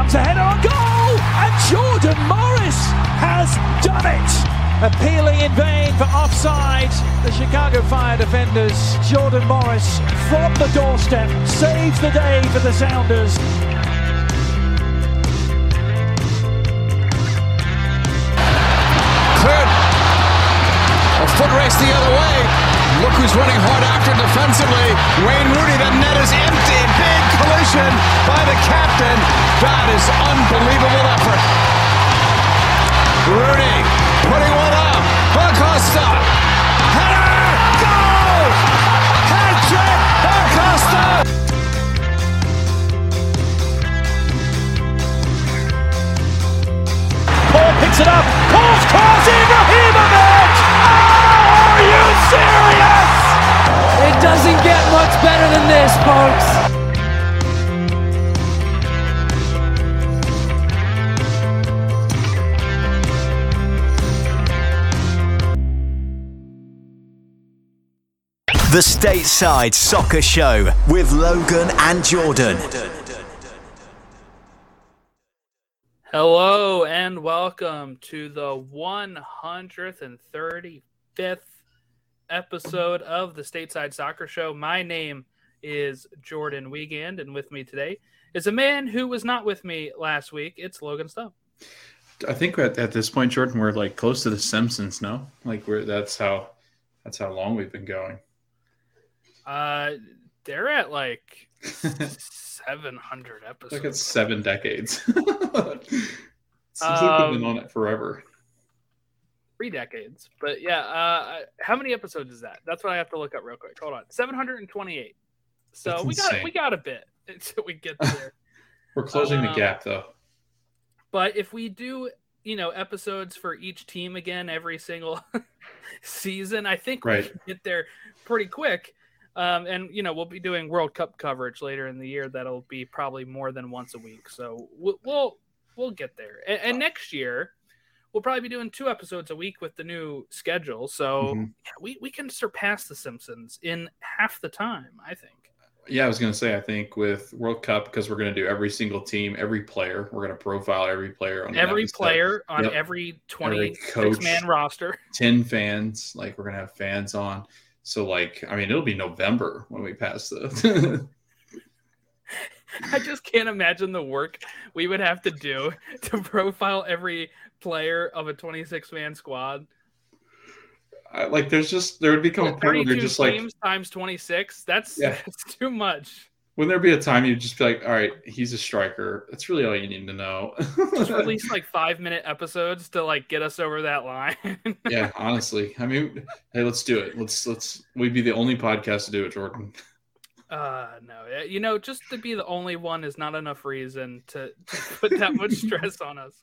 comes a header on goal, and Jordan Morris has done it. Appealing in vain for offside, the Chicago Fire defenders, Jordan Morris from the doorstep saves the day for the Sounders. Cleared. A foot race the other way. Look who's running hard after defensively. Wayne Rooney. The net is empty. Big collision by the captain. That is unbelievable effort. Rooney putting one up. Acosta. Header. Goal. Hat trick. Acosta. Paul picks it up. Paul's cross. Ibrahimovic. Oh, are you serious? It doesn't get much better than this, folks. The Stateside Soccer Show with Logan and Jordan. Hello and welcome to the 135th episode of the Stateside Soccer Show. My name is Jordan Wiegand, and with me today is a man who was not with me last week. It's Logan Stubb. I think at, at this point, Jordan, we're like close to the Simpsons No, Like we're that's how that's how long we've been going. Uh, they're at like 700 episodes. Like it's seven decades. Seems like we've been Um, on it forever. Three decades. But yeah, uh, how many episodes is that? That's what I have to look up real quick. Hold on, seven hundred and twenty-eight. So That's we got we got a bit until we get there. We're closing the um, gap though. but if we do, you know, episodes for each team again every single season, I think we Right. can get there pretty quick. Um, and you know, we'll be doing World Cup coverage later in the year. That'll be probably more than once a week. So we'll we'll, we'll get there. And, and next year, we'll probably be doing two episodes a week with the new schedule. So Mhm. yeah, we we can surpass the Simpsons in half the time. I think. Yeah, I was gonna say I think with World Cup because we're gonna do every single team, every player. We're gonna profile every player on Every player on Yep. every Every twenty-six coach. man roster. 10 fans. Like we're gonna have fans on. So like I mean it'll be November when we pass the I just can't imagine the work we would have to do to profile every player of a 26 man squad. I- like there's just there would become a point where 32 you're just like times 26. That's, Yeah. that's too much. Wouldn't there be a time you'd just be like, all right, he's a striker. That's really all you need to know. Just release like five minute episodes to like get us over that line. yeah, honestly. I mean, hey, let's do it. Let's let's we'd be the only podcast to do it, Jordan. uh no. You know, just to be the only one is not enough reason to, to put that much stress on us.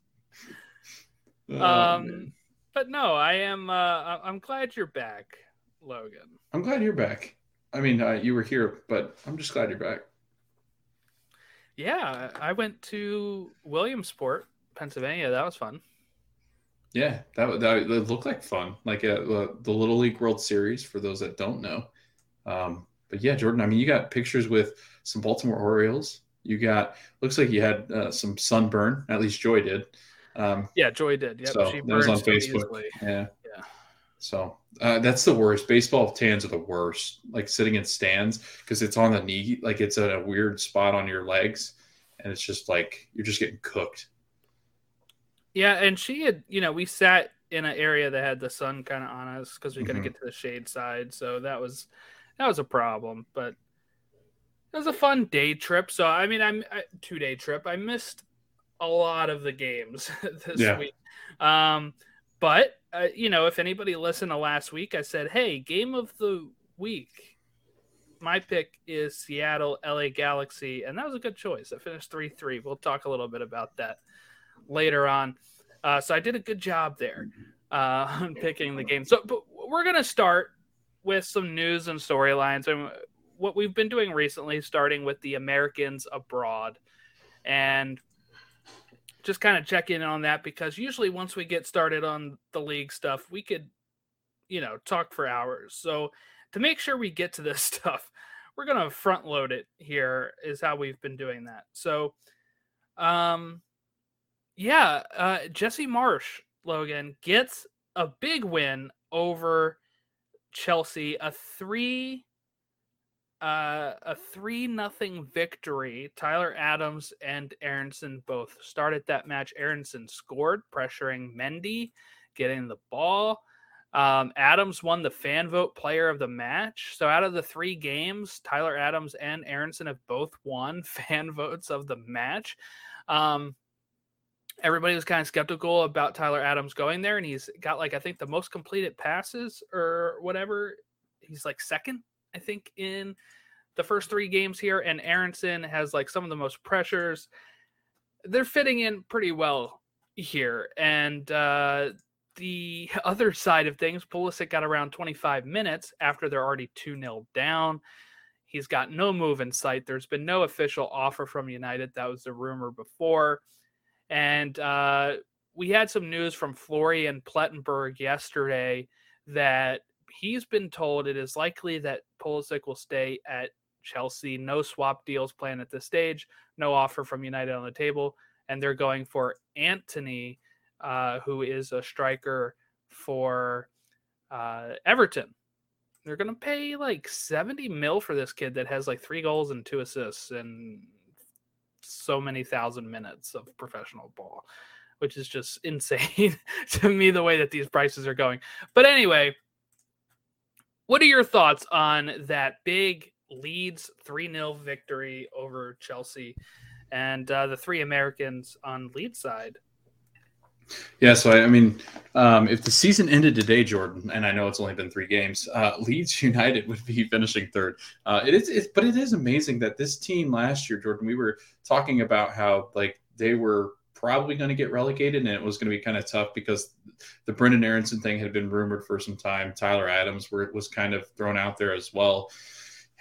Oh, Um man. but no, I am uh I'm glad you're back, Logan. I'm glad you're back. I mean, uh, you were here, but I'm just glad you're back. Yeah, I went to Williamsport, Pennsylvania. That was fun. Yeah, that that, that looked like fun, like uh, the the Little League World Series for those that don't know. Um, but yeah, Jordan, I mean, you got pictures with some Baltimore Orioles. You got looks like you had uh, some sunburn. At least Joy did. Um, Yeah, Joy did. Yep, so she that was on burns Facebook. easily. Yeah. Yeah. So uh, that's the worst. Baseball tans are the worst. Like sitting in stands because it's on the knee, like it's at a weird spot on your legs, and it's just like you're just getting cooked. Yeah, and she had, you know, we sat in an area that had the sun kind of on us because we couldn't Mhm. get to the shade side, so that was that was a problem. But it was a fun day trip. So I mean, I'm a two day trip. I missed a lot of the games this Yeah. week. Um, but uh, you know, if anybody listened to last week, I said, "Hey, game of the week." My pick is Seattle LA Galaxy, and that was a good choice. I finished 3 3. We'll talk a little bit about that later on. Uh, so I did a good job there uh, on picking the game. So but we're going to start with some news and storylines. And what we've been doing recently, starting with the Americans abroad. And just kind of check in on that because usually once we get started on the league stuff, we could, you know, talk for hours. So to make sure we get to this stuff, we're to front load it here, is how we've been doing that. So Um, yeah, uh, Jesse Marsch, Logan, gets a big win over Chelsea, a three uh, a three nothing victory. Tyler Adams and Aaronson both started that match. Aaronson scored, pressuring Mendy, getting the ball. Um, Adams won the fan vote player of the match. So out of the three games, Tyler Adams and Aaronson have both won fan votes of the match. Um, everybody was kind of skeptical about Tyler Adams going there, and he's got like I think the most completed passes or whatever. He's like second I think, in the first three games here. And Aaronson has like some of the most pressures. They're fitting in pretty well here. And uh, the other side of things, Pulisic got around 25 minutes after they're already 2 0 down. He's got no move in sight. There's been no official offer from United. That was the rumor before. And uh, we had some news from Florian Plettenberg yesterday that he's been told it is likely that Pulisic will stay at Chelsea. No swap deals planned at this stage. No offer from United on the table, and they're going for Antony, uh, who is a striker for uh, Everton. They're going to pay like 70 mil for this kid that has like three goals and two assists and so many thousand minutes of professional ball, which is just insane to me the way that these prices are going. But anyway, what are your thoughts on that big Leeds 3 0 victory over Chelsea and uh, the three Americans on Leeds side? Yeah, so I, I mean, um, if the season ended today, Jordan, and I know it's only been three games, uh, Leeds United would be finishing third. Uh, it is, it's, but it is amazing that this team last year, Jordan, we were talking about how like they were probably going to get relegated, and it was going to be kind of tough because the Brendan Aaronson thing had been rumored for some time. Tyler Adams were, was kind of thrown out there as well,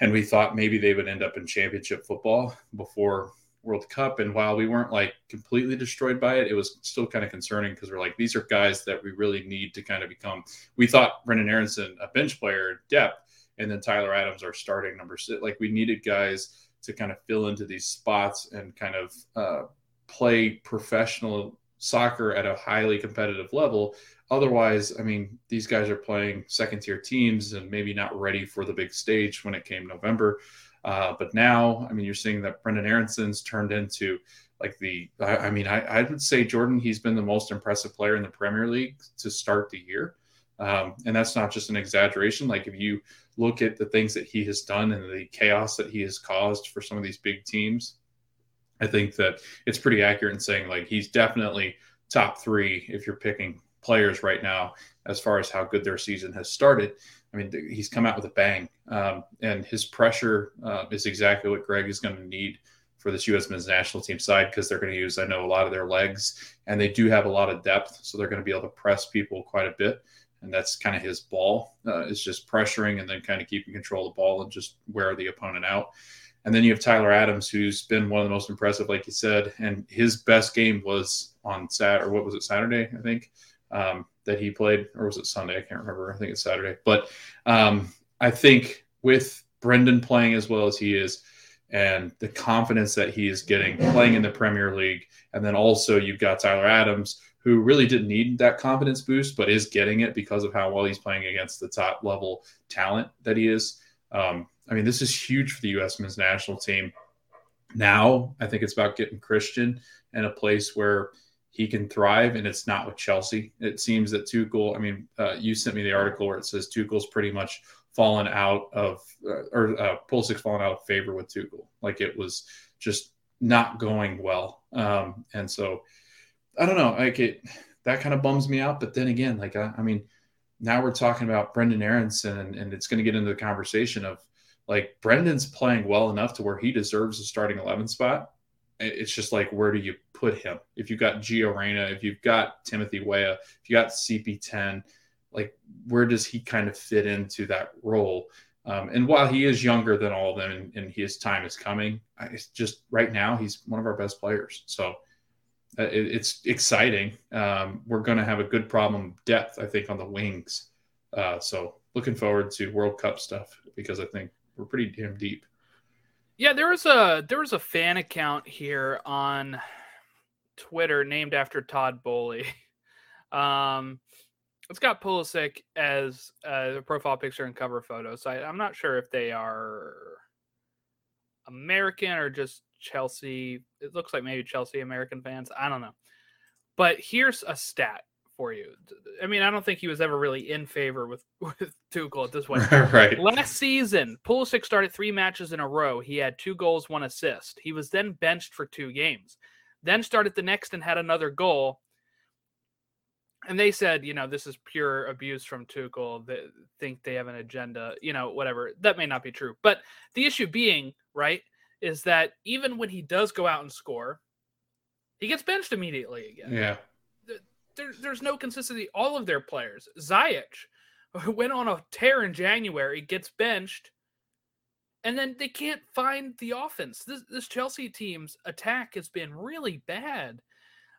and we thought maybe they would end up in championship football before World Cup. And while we weren't like completely destroyed by it, it was still kind of concerning because we're like, these are guys that we really need to kind of become. We thought Brendan Aaronson, a bench player, depth, and then Tyler Adams, our starting number six. Like we needed guys to kind of fill into these spots and kind of uh, play professional soccer at a highly competitive level. Otherwise, I mean, these guys are playing second tier teams and maybe not ready for the big stage when it came November. Uh, but now, I mean, you're seeing that Brendan Aaronson's turned into like the, I, I mean, I, I, would say Jordan, he's been the most impressive player in the Premier League to start the year. Um, and that's not just an exaggeration. Like if you look at the things that he has done and the chaos that he has caused for some of these big teams, I think that it's pretty accurate in saying like he's definitely top three if you're picking players right now as far as how good their season has started. I mean, he's come out with a bang, um, and his pressure uh, is exactly what Gregg is going to need for this U.S. men's national team side because they're going to use, I know, a lot of their legs, and they do have a lot of depth, so they're going to be able to press people quite a bit. And that's kind of his ball uh, is just pressuring and then kind of keeping control of the ball and just wear the opponent out. And then you have Tyler Adams, who's been one of the most impressive, like you said, and his best game was on Sat or what was it Saturday, I think, um, that he played, or was it Sunday? I can't remember. I think it's Saturday. But um, I think with Brendan playing as well as he is, and the confidence that he is getting playing in the Premier League, and then also you've got Tyler Adams, who really didn't need that confidence boost, but is getting it because of how well he's playing against the top level talent that he is. Um, I mean, this is huge for the U.S. men's national team. Now, I think it's about getting Christian in a place where he can thrive, and it's not with Chelsea. It seems that Tuchel. I mean, uh, you sent me the article where it says Tuchel's pretty much fallen out of, uh, or uh, Pulisic's fallen out of favor with Tuchel. Like it was just not going well, um, and so I don't know. Like it, that kind of bums me out. But then again, like I, I mean, now we're talking about Brendan Aaronson, and, and it's going to get into the conversation of like Brendan's playing well enough to where he deserves a starting 11 spot. It's just like, where do you put him? If you've got Gio Reyna, if you've got Timothy Weah, if you got CP10, like where does he kind of fit into that role? Um, and while he is younger than all of them and, and his time is coming, it's just right now he's one of our best players. So uh, it, it's exciting. Um, we're going to have a good problem depth, I think, on the wings. Uh, so looking forward to World Cup stuff because I think we're pretty damn deep. Yeah, there was a there was a fan account here on Twitter named after Todd Boehly. Um, it's got Pulisic as a profile picture and cover photo. So I, I'm not sure if they are American or just Chelsea. It looks like maybe Chelsea American fans. I don't know. But here's a stat for you. I mean, I don't think he was ever really in favor with with Tuchel at this point. right. Last season, Pulisic started three matches in a row. He had two goals, one assist. He was then benched for two games. Then started the next and had another goal. And they said, you know, this is pure abuse from Tuchel. They think they have an agenda, you know, whatever. That may not be true. But the issue being, right, is that even when he does go out and score, he gets benched immediately again. Yeah. There, there's no consistency. All of their players, Ziyech, went on a tear in January, gets benched, and then they can't find the offense. This this Chelsea team's attack has been really bad.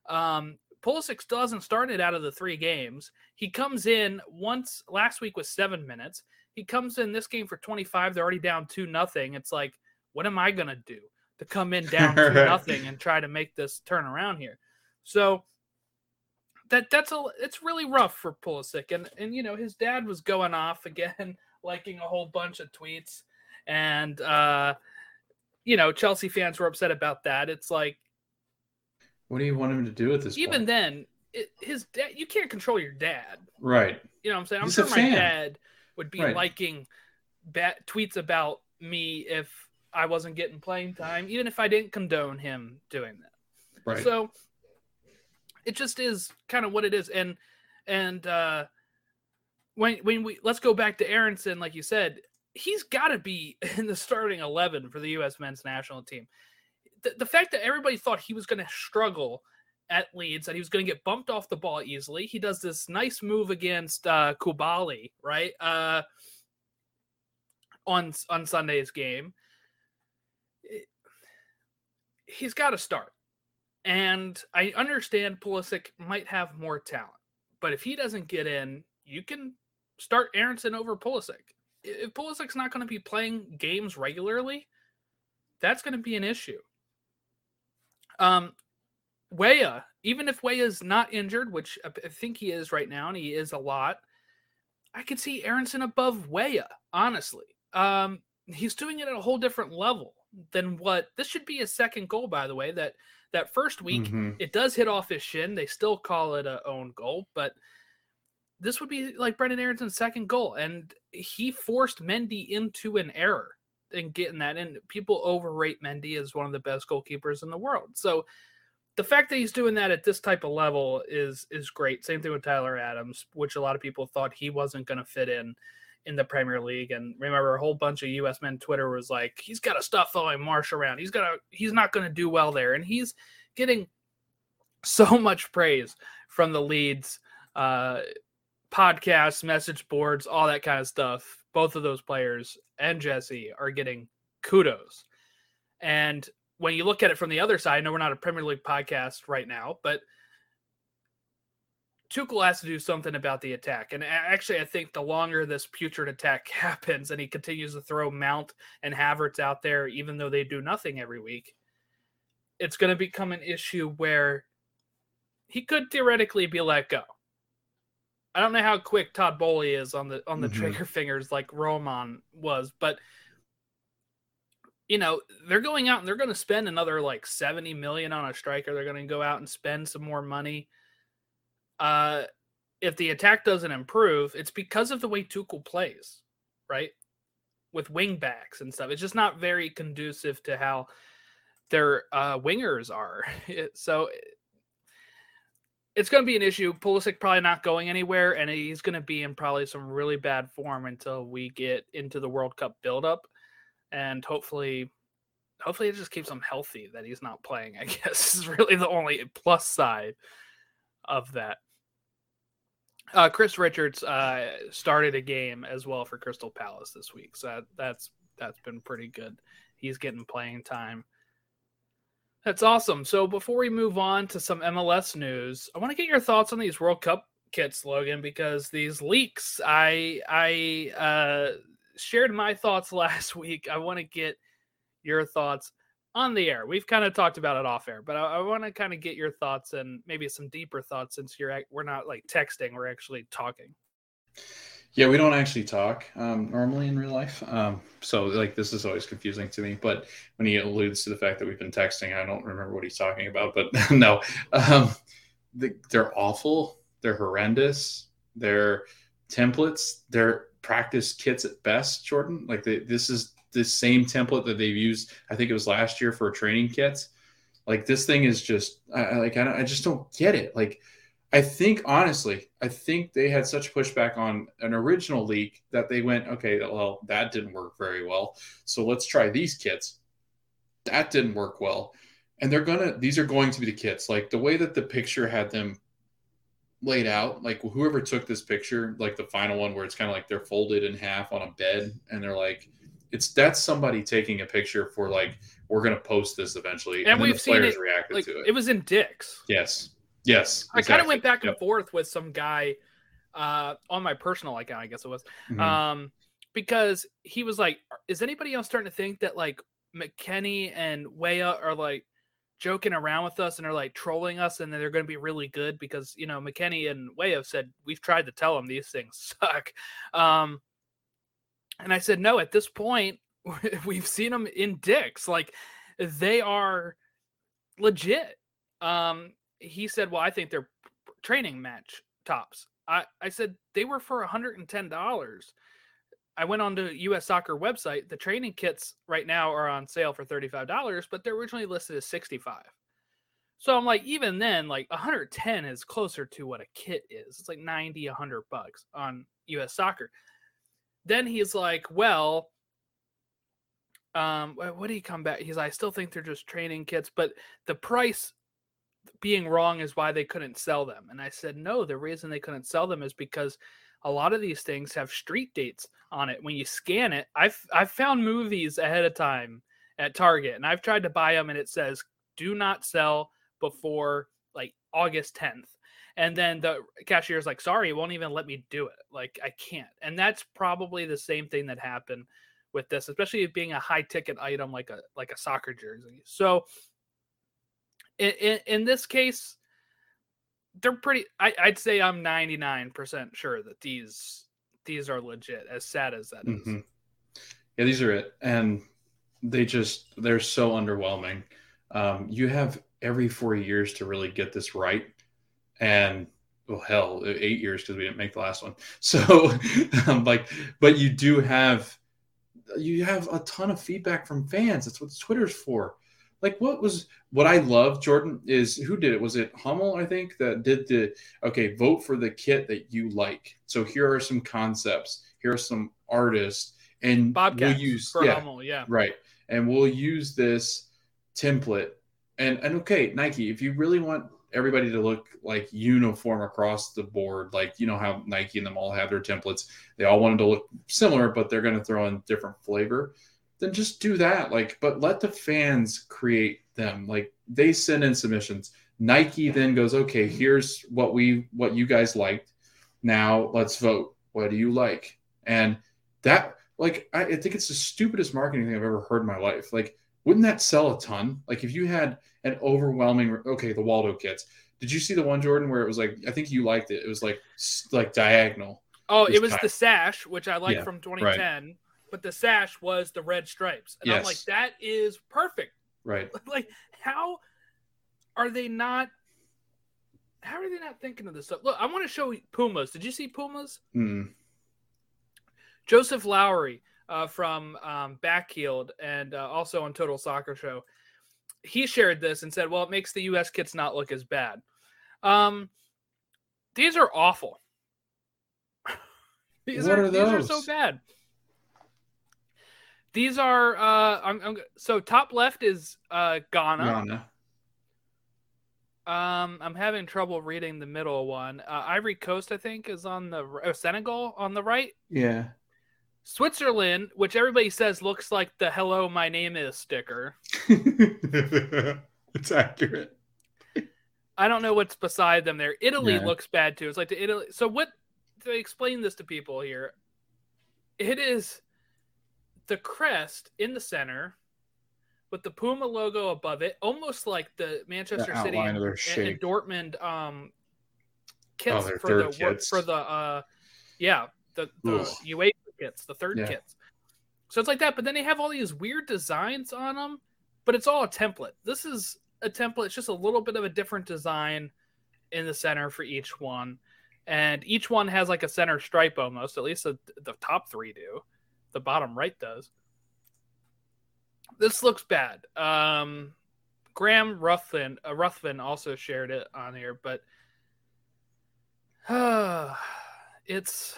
Um, Pulisic still hasn't started out of the three games. He comes in once last week with seven minutes. He comes in this game for 25. They're already down two nothing. It's like, what am I gonna do to come in down two nothing and try to make this turn around here? So that that's a it's really rough for Pulisic. And and you know his dad was going off again, liking a whole bunch of tweets, and uh, you know Chelsea fans were upset about that. It's like What do you want him to do at this even point? then, it, his dad you can't control your dad. Right. You know what I'm saying? I'm He's sure my fan. dad would be Right. liking bad tweets about me if I wasn't getting playing time, even if I didn't condone him doing that. Right. So it just is kind of what it is. And and uh when when we let's go back to Aaronson, like you said, he's got to be in the starting eleven for the U.S. men's national team. The, the fact that everybody thought he was going to struggle at Leeds, that he was going to get bumped off the ball easily. He does this nice move against uh, Koulibaly, right? Uh, on on Sunday's game. It- he's got to start. And I understand Pulisic might have more talent, but if he doesn't get in, you can start Aaronson over Pulisic. If Pulisic's not going to be playing games regularly, that's going to be an issue. Um, even if Weah's not injured, which I think he is right now, and he is a lot, I could see Aaronson above Weah, honestly. Um, he's doing it at a whole different level than what this should be his second goal, by the way. That that first week Mhm. it does hit off his shin. They still call it a own goal, but this would be like Brendan Aaronson's second goal, and he forced Mendy into an error in getting that. And people overrate Mendy as one of the best goalkeepers in the world. So the fact that he's doing that at this type of level is is great. Same thing with Tyler Adams, which a lot of people thought he wasn't going to fit in in the Premier League. And remember, a whole bunch of U.S. men Twitter was like, he's got to stop following Marsch around. He's to. He's not going to do well there, and he's getting so much praise from the Leeds, uh, podcasts, message boards, all that kind of stuff. Both of those players and Jesse are getting kudos. And when you look at it from the other side, I know we're not a Premier League podcast right now, but Tuchel has to do something about the attack. And actually, I think the longer this putrid attack happens and he continues to throw Mount and Havertz out there, even though they do nothing every week, it's going to become an issue where he could theoretically be let go. I don't know how quick Todd Boehly is on the on the Mhm. trigger fingers like Roman was, but you know, they're going out and they're going to spend another like 70 million on a striker. They're going to go out and spend some more money. Uh if the attack doesn't improve, it's because of the way Tuchel plays, right? With wing backs and stuff. It's just not very conducive to how their uh wingers are. so it's going to be an issue. Pulisic probably not going anywhere, and he's going to be in probably some really bad form until we get into the World Cup buildup, and hopefully, hopefully it just keeps him healthy that he's not playing. I guess is really the only plus side of that. Uh, Chris Richards uh, started a game as well for Crystal Palace this week, so that, that's that's been pretty good. He's getting playing time. That's awesome. So before we move on to some MLS news, I want to get your thoughts on these World Cup kits, Logan, because these leaks, I I uh, shared my thoughts last week. I want to get your thoughts on the air. We've kind of talked about it off air, but I, I want to kind of get your thoughts and maybe some deeper thoughts since you're we're not like texting, we're actually talking. Yeah, we don't actually talk um, normally in real life. Um, so like this is always confusing to me. But when he alludes to the fact that we've been texting, I don't remember what he's talking about. But no, um, the, they're awful. They're horrendous. They're templates. They're practice kits at best. Jordan, like they, this is the same template that they've used. I think it was last year for training kits. Like this thing is just I, like I, I just don't get it. Like I think honestly, I think they had such pushback on an original leak that they went, okay, well, that didn't work very well. So let's try these kits. That didn't work well. And they're gonna these are going to be the kits. Like the way that the picture had them laid out, like whoever took this picture, like the final one where it's kind of like they're folded in half on a bed and they're like it's that's somebody taking a picture for like we're gonna post this eventually. And, and we've seen it reacted like, to it. It was in Dick's. Yes. Yes, exactly. I kind of went back and yep. forth with some guy uh, on my personal account, I guess it was, mm-hmm. um, because he was like, "Is anybody else starting to think that like McKennie and Weah are like joking around with us and are like trolling us, and they're going to be really good because you know McKennie and Weah have said we've tried to tell them these things suck." Um, and I said, "No, at this point, we've seen them in Dick's, like they are legit." Um, he said, "Well, I think they're training match tops." I I said they were for $110. I went on to US Soccer website. The training kits right now are on sale for $35, but they're originally listed as 65. So I'm like, even then, like 110 is closer to what a kit is. It's like 90, 100 bucks on US Soccer. Then he's like, well, um, what did he come back? He's like, I still think they're just training kits, but the price being wrong is why they couldn't sell them. And I said, no, the reason they couldn't sell them is because a lot of these things have street dates on it. When you scan it, I've I've found movies ahead of time at Target, and I've tried to buy them, and it says do not sell before like August 10th. And then the cashier's like, sorry, it won't even let me do it. Like I can't. And that's probably the same thing that happened with this, especially being a high ticket item like a like a soccer jersey. So in, in, in this case, they're pretty. I, would say I'm 99% sure that these these are legit. As sad as that is. Mm-hmm. Yeah, these are it, and they just they're so underwhelming. Um, you have every four years to really get this right, and well, hell, eight years because we didn't make the last one. So, um, like, but you do have you have a ton of feedback from fans. That's what Twitter's for like what was what I love, Jordan, is who did it? Was it Hummel, I think, that did the okay, vote for the kit that you like. So here are some concepts, here are some artists, and Bobcat we'll use yeah, Hummel, yeah. Right. And we'll use this template. And and okay, Nike, if you really want everybody to look like uniform across the board, like you know how Nike and them all have their templates, they all wanted to look similar, but they're gonna throw in different flavor then just do that. Like, but let the fans create them. Like they send in submissions. Nike then goes, okay, here's what we what you guys liked. Now let's vote. What do you like? And that like I, I think it's the stupidest marketing thing I've ever heard in my life. Like, wouldn't that sell a ton? Like if you had an overwhelming okay, the Waldo kits. Did you see the one Jordan where it was like I think you liked it. It was like like diagonal. Oh, it was the sash, which I liked yeah, from 2010. Right but the sash was the red stripes. And yes. I'm like, that is perfect. Right. Like, how are they not? How are they not thinking of this stuff? Look, I want to show Pumas. Did you see Pumas? Mm. Joseph Lowery uh, from um, Backheeled and uh, also on Total Soccer Show. He shared this and said, "Well, it makes the U.S. kits not look as bad." Um, these are awful. these what are, are? These are so bad. These are uh I'm, I'm so top left is uh Ghana. Ghana. Um, I'm having trouble reading the middle one. Uh, Ivory Coast, I think, is on the uh, Senegal on the right. Yeah. Switzerland, which everybody says looks like the "Hello, my name is" sticker. it's accurate. I don't know what's beside them there. Italy yeah. looks bad too. It's like the Italy. So what? To explain this to people here, it is the crest in the center with the Puma logo above it, almost like the Manchester The City and, and- Dortmund um, kits their for the kits. for the uh, yeah the, the. UEFA kits, the third Yeah. kits. So it's like that, but then they have all these weird designs on them, but it's all a template. This is a template. It's just a little bit of a different design in the center for each one, and each one has like a center stripe almost. At least the, the top three do. The bottom right does. This looks bad. Um, Graham Ruthven, uh, Ruthven also shared it on here, but ah, it's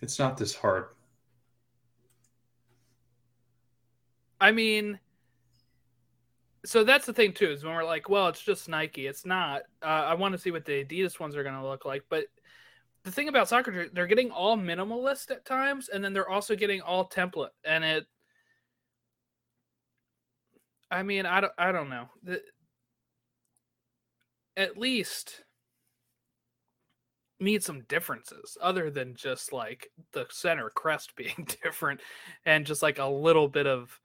It's not this hard. I mean, so that's the thing too is when we're like, well, it's just Nike. It's not. Uh, I want to see what the Adidas ones are going to look like, but the thing about soccer, they're getting all minimalist at times, and then they're also getting all template, and it. I mean, I don't. I don't know. The, at least need some differences other than just like the center crest being different and just like a little bit of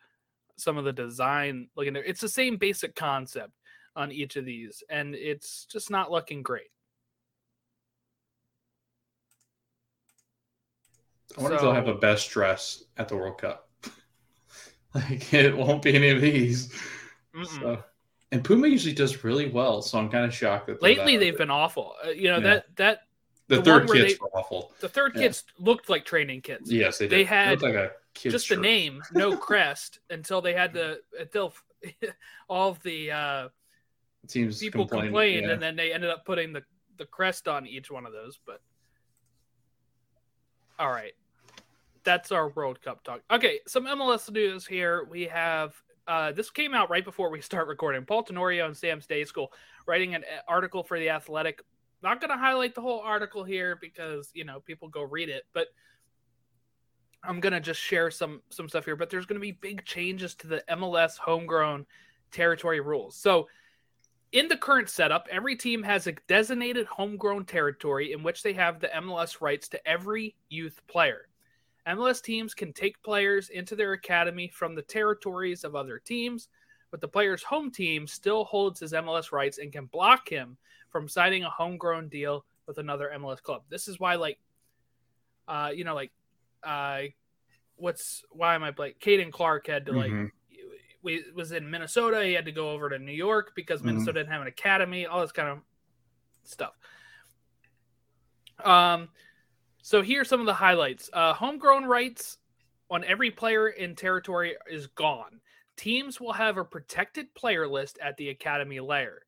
some of the design looking there. It's the same basic concept on each of these, and it's just not looking great. I wonder if they'll have a best dress at the World Cup. like it won't be any of these. So, and Puma usually does really well, so I'm kind of shocked that Lately, they've been awful. Uh, you know Yeah. that that the, the third kits they- were awful. the third Yeah. kits looked like training kits. Yes, they did. They had like just the name, no crest, until they had the until all of the uh, Teams people complained, complained, yeah. and then they ended up putting the the crest on each one of those. But all right, that's our World Cup talk. Okay, some MLS news here. We have uh, this came out right before we start recording. Paul Tenorio and Sam Stejskal writing an uh, article for the Athletic. Not going to highlight the whole article here because you know people go read it, but I'm gonna just share some some stuff here. But there's going to be big changes to the MLS homegrown territory rules. So in the current setup, every team has a designated homegrown territory in which they have the MLS rights to every youth player. MLS teams can take players into their academy from the territories of other teams, but the player's home team still holds his MLS rights and can block him from signing a homegrown deal with another MLS club. This is why, like, uh, you know, like, uh, what's why am I blank? Caden Clark had to like Mhm. we was in Minnesota. He had to go over to New York because Mhm. Minnesota didn't have an academy. All this kind of stuff. Um, so here's some of the highlights. Uh, homegrown rights on every player in territory is gone. Teams will have a protected player list at the academy layer.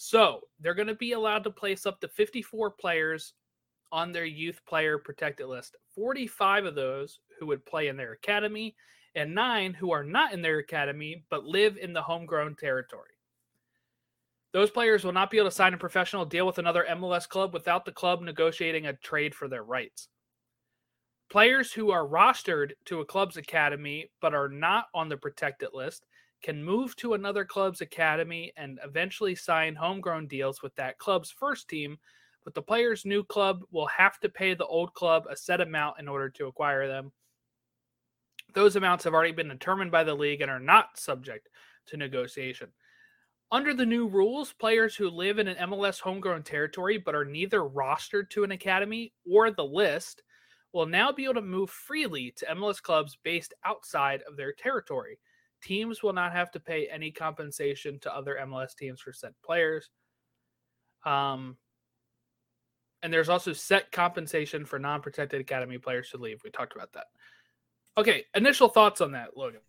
So they're going to be allowed to place up to 54 players on their youth player protected list. 45 of those who would play in their academy, and nine who are not in their academy but live in the homegrown territory. Those players will not be able to sign a professional deal with another MLS club without the club negotiating a trade for their rights. Players who are rostered to a club's academy but are not on the protected list can move to another club's academy and eventually sign homegrown deals with that club's first team, but the player's new club will have to pay the old club a set amount in order to acquire them. Those amounts have already been determined by the league and are not subject to negotiation. Under the new rules, players who live in an MLS homegrown territory but are neither rostered to an academy or the list will now be able to move freely to MLS clubs based outside of their territory. Teams will not have to pay any compensation to other MLS teams for said players. Um, and there's also set compensation for non protected academy players to leave. We talked about that. Okay, initial thoughts on that, Logan.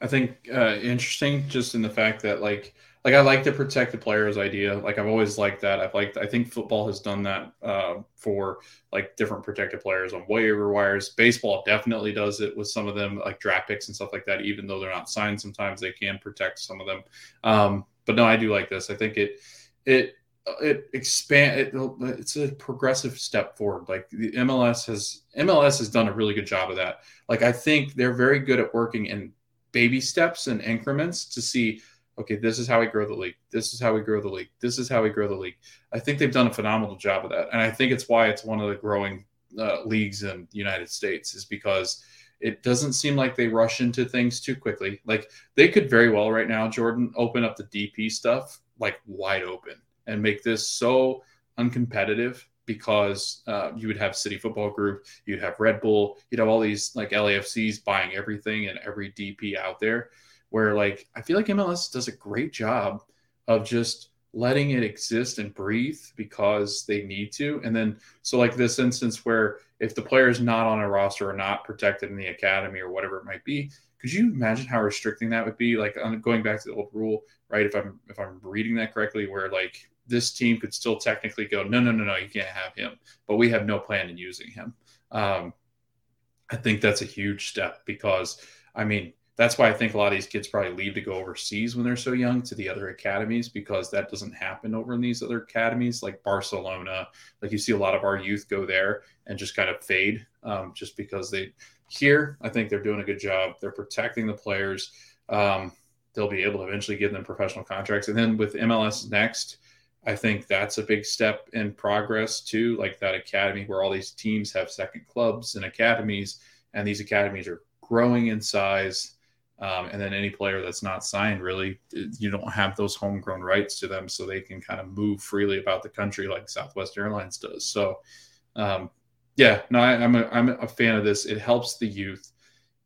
I think uh, interesting just in the fact that like like I like the protect the players idea. Like I've always liked that. I've liked I think football has done that uh, for like different protected players on waiver wires. Baseball definitely does it with some of them like draft picks and stuff like that. Even though they're not signed, sometimes they can protect some of them. Um, but no, I do like this. I think it it it expand it, it's a progressive step forward like the mls has mls has done a really good job of that like i think they're very good at working in baby steps and increments to see okay this is how we grow the league this is how we grow the league this is how we grow the league i think they've done a phenomenal job of that and i think it's why it's one of the growing uh, leagues in the united states is because it doesn't seem like they rush into things too quickly. Like they could very well right now, Jordan, open up the DP stuff like wide open and make this so uncompetitive because uh, you would have City Football Group, you'd have Red Bull, you'd have all these like LAFCs buying everything and every DP out there. Where like I feel like MLS does a great job of just letting it exist and breathe because they need to. And then, so like this instance where if the player is not on a roster or not protected in the academy or whatever it might be, could you imagine how restricting that would be? Like going back to the old rule, right? If I'm if I'm reading that correctly, where like this team could still technically go, no, no, no, no, you can't have him, but we have no plan in using him. Um, I think that's a huge step because, I mean, that's why I think a lot of these kids probably leave to go overseas when they're so young to the other academies because that doesn't happen over in these other academies like Barcelona. Like you see a lot of our youth go there and just kind of fade um, just because they here. I think they're doing a good job. They're protecting the players. Um, they'll be able to eventually give them professional contracts. And then with MLS next, I think that's a big step in progress too. Like that academy where all these teams have second clubs and academies, and these academies are growing in size um, and then any player that's not signed, really, you don't have those homegrown rights to them, so they can kind of move freely about the country like Southwest Airlines does. So, um, yeah, no, I, am a, I'm a fan of this. It helps the youth.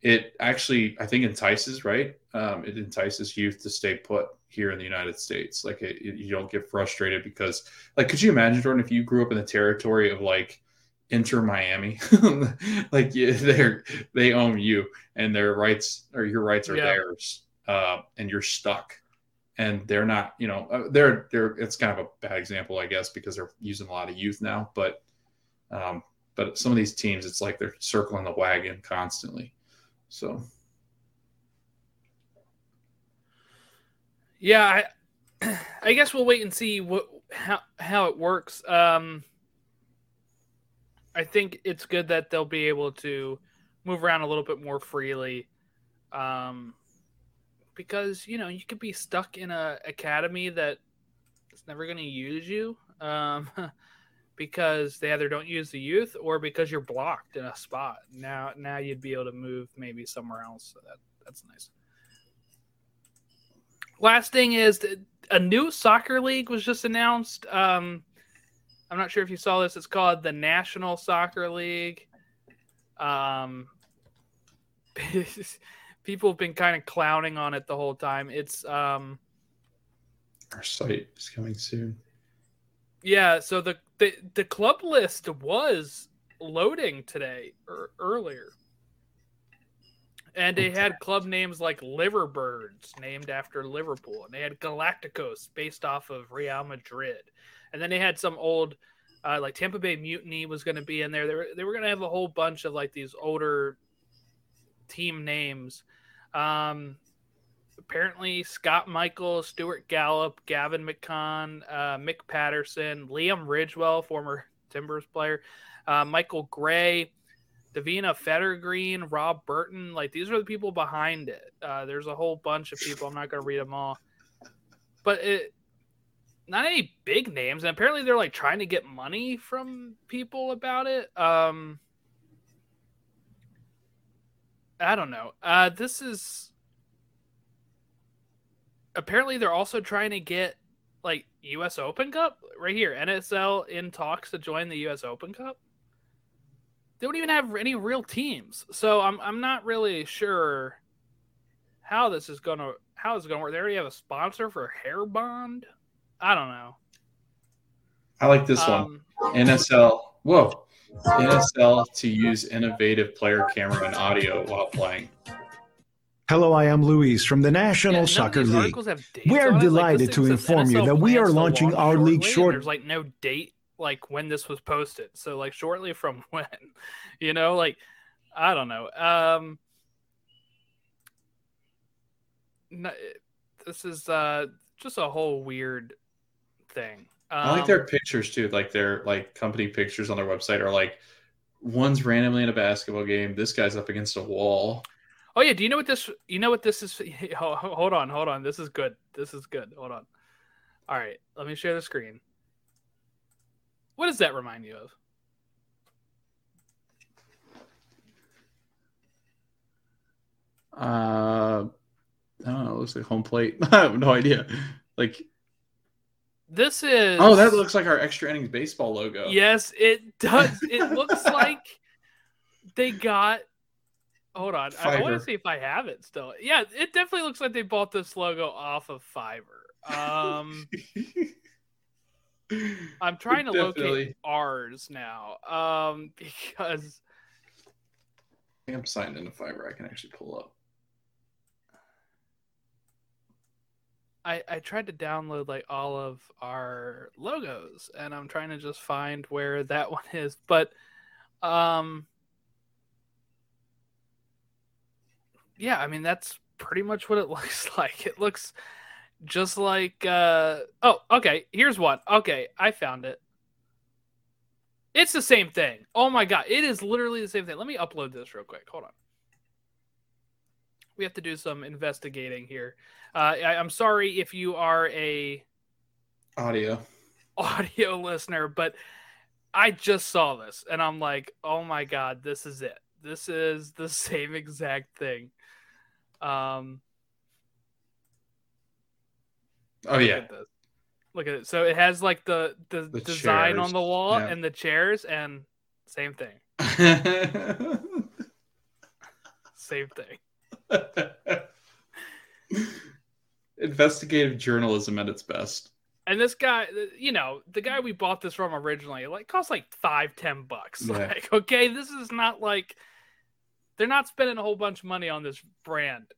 It actually, I think, entices right. Um, it entices youth to stay put here in the United States. Like, it, it, you don't get frustrated because, like, could you imagine, Jordan, if you grew up in the territory of like Inter Miami. like yeah, they're they own you and their rights or your rights are yeah. theirs. Uh, and you're stuck. And they're not, you know, uh, they're they're it's kind of a bad example, I guess, because they're using a lot of youth now. But um, but some of these teams, it's like they're circling the wagon constantly. So yeah, I I guess we'll wait and see what how how it works. Um I think it's good that they'll be able to move around a little bit more freely. Um, because you know you could be stuck in a academy that is never going to use you um, because they either don't use the youth or because you're blocked in a spot. Now, now you'd be able to move maybe somewhere else. So that that's nice. Last thing is a new soccer league was just announced. Um, I'm not sure if you saw this. It's called the National Soccer League. Um, people have been kind of clowning on it the whole time. It's um, our site is coming soon. Yeah, so the the, the club list was loading today or earlier. And they had club names like Liverbirds, named after Liverpool, and they had Galacticos, based off of Real Madrid. And then they had some old, uh, like Tampa Bay Mutiny was going to be in there. They were they were going to have a whole bunch of like these older team names. Um, apparently, Scott Michael, Stuart Gallup, Gavin McCon, uh, Mick Patterson, Liam Ridgewell, former Timbers player, uh, Michael Gray. Davina Fettergreen, Rob Burton, like these are the people behind it. Uh, there's a whole bunch of people. I'm not going to read them all, but it, not any big names, and apparently they're like trying to get money from people about it. Um, I don't know. Uh, this is apparently they're also trying to get like U.S. Open Cup right here. NSL in talks to join the U.S. Open Cup. They don't even have any real teams, so I'm I'm not really sure how this is gonna how is it gonna work. They already have a sponsor for Hair Bond. I don't know. I like this um, one. NSL. Whoa. NSL to use innovative player camera and audio while playing. Hello, I am Luis from the National yeah, Soccer League. We are delighted like, to inform you that we are launching our league short. There's like no date like when this was posted. So like shortly from when, you know, like I don't know. Um this is uh just a whole weird thing. Um, I like their um, pictures too. Like their like company pictures on their website are like one's randomly in a basketball game. This guy's up against a wall. Oh yeah, do you know what this? You know what this is? Hold on, hold on. This is good. This is good. Hold on. All right, let me share the screen. What does that remind you of? Uh, I don't know. It looks like home plate. I have no idea. Like this is. Oh, that looks like our extra innings baseball logo. Yes, it does. It looks like they got. Hold on, Fiverr. I want to see if I have it still. Yeah, it definitely looks like they bought this logo off of Fiverr. Um, I'm trying to definitely. locate ours now, um, because I am signed into Fiverr. I can actually pull up. I, I tried to download like all of our logos and I'm trying to just find where that one is. But um yeah, I mean that's pretty much what it looks like. It looks just like uh oh, okay, here's one. Okay, I found it. It's the same thing. Oh my god, it is literally the same thing. Let me upload this real quick. Hold on. We have to do some investigating here. Uh, I, I'm sorry if you are a audio audio listener, but I just saw this and I'm like, oh my god, this is it. This is the same exact thing. Um. Oh yeah. Look at, look at it. So it has like the the, the design chairs. on the wall yeah. and the chairs and same thing. same thing. Investigative journalism at its best. And this guy, you know, the guy we bought this from originally, like cost like five, ten bucks. Yeah. Like, okay, this is not like they're not spending a whole bunch of money on this brand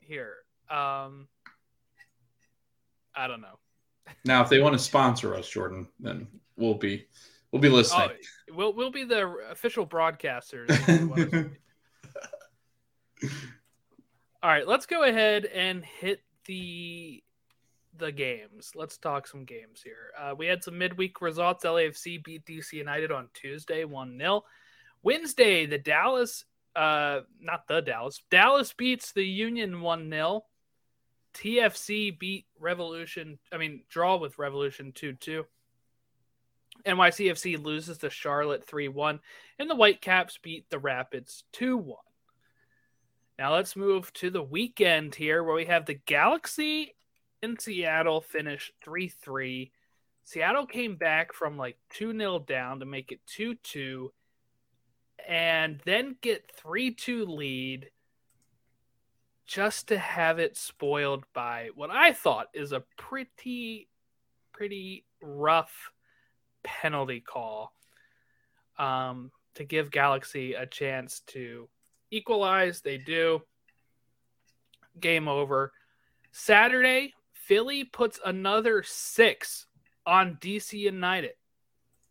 here. Um I don't know. Now, if they want to sponsor us, Jordan, then we'll be we'll be listening. Oh, we'll we'll be the official broadcasters. All right, let's go ahead and hit the the games. Let's talk some games here. Uh, we had some midweek results. LAFC beat DC United on Tuesday, 1 0. Wednesday, the Dallas, uh, not the Dallas, Dallas beats the Union 1 0. TFC beat Revolution, I mean, draw with Revolution 2 2. NYCFC loses to Charlotte 3 1. And the Whitecaps beat the Rapids 2 1. Now let's move to the weekend here where we have the Galaxy in Seattle finish 3 3. Seattle came back from like 2 0 down to make it 2 2 and then get 3 2 lead just to have it spoiled by what I thought is a pretty, pretty rough penalty call um, to give Galaxy a chance to equalize. They do. Game over. Saturday, Philly puts another six on DC United.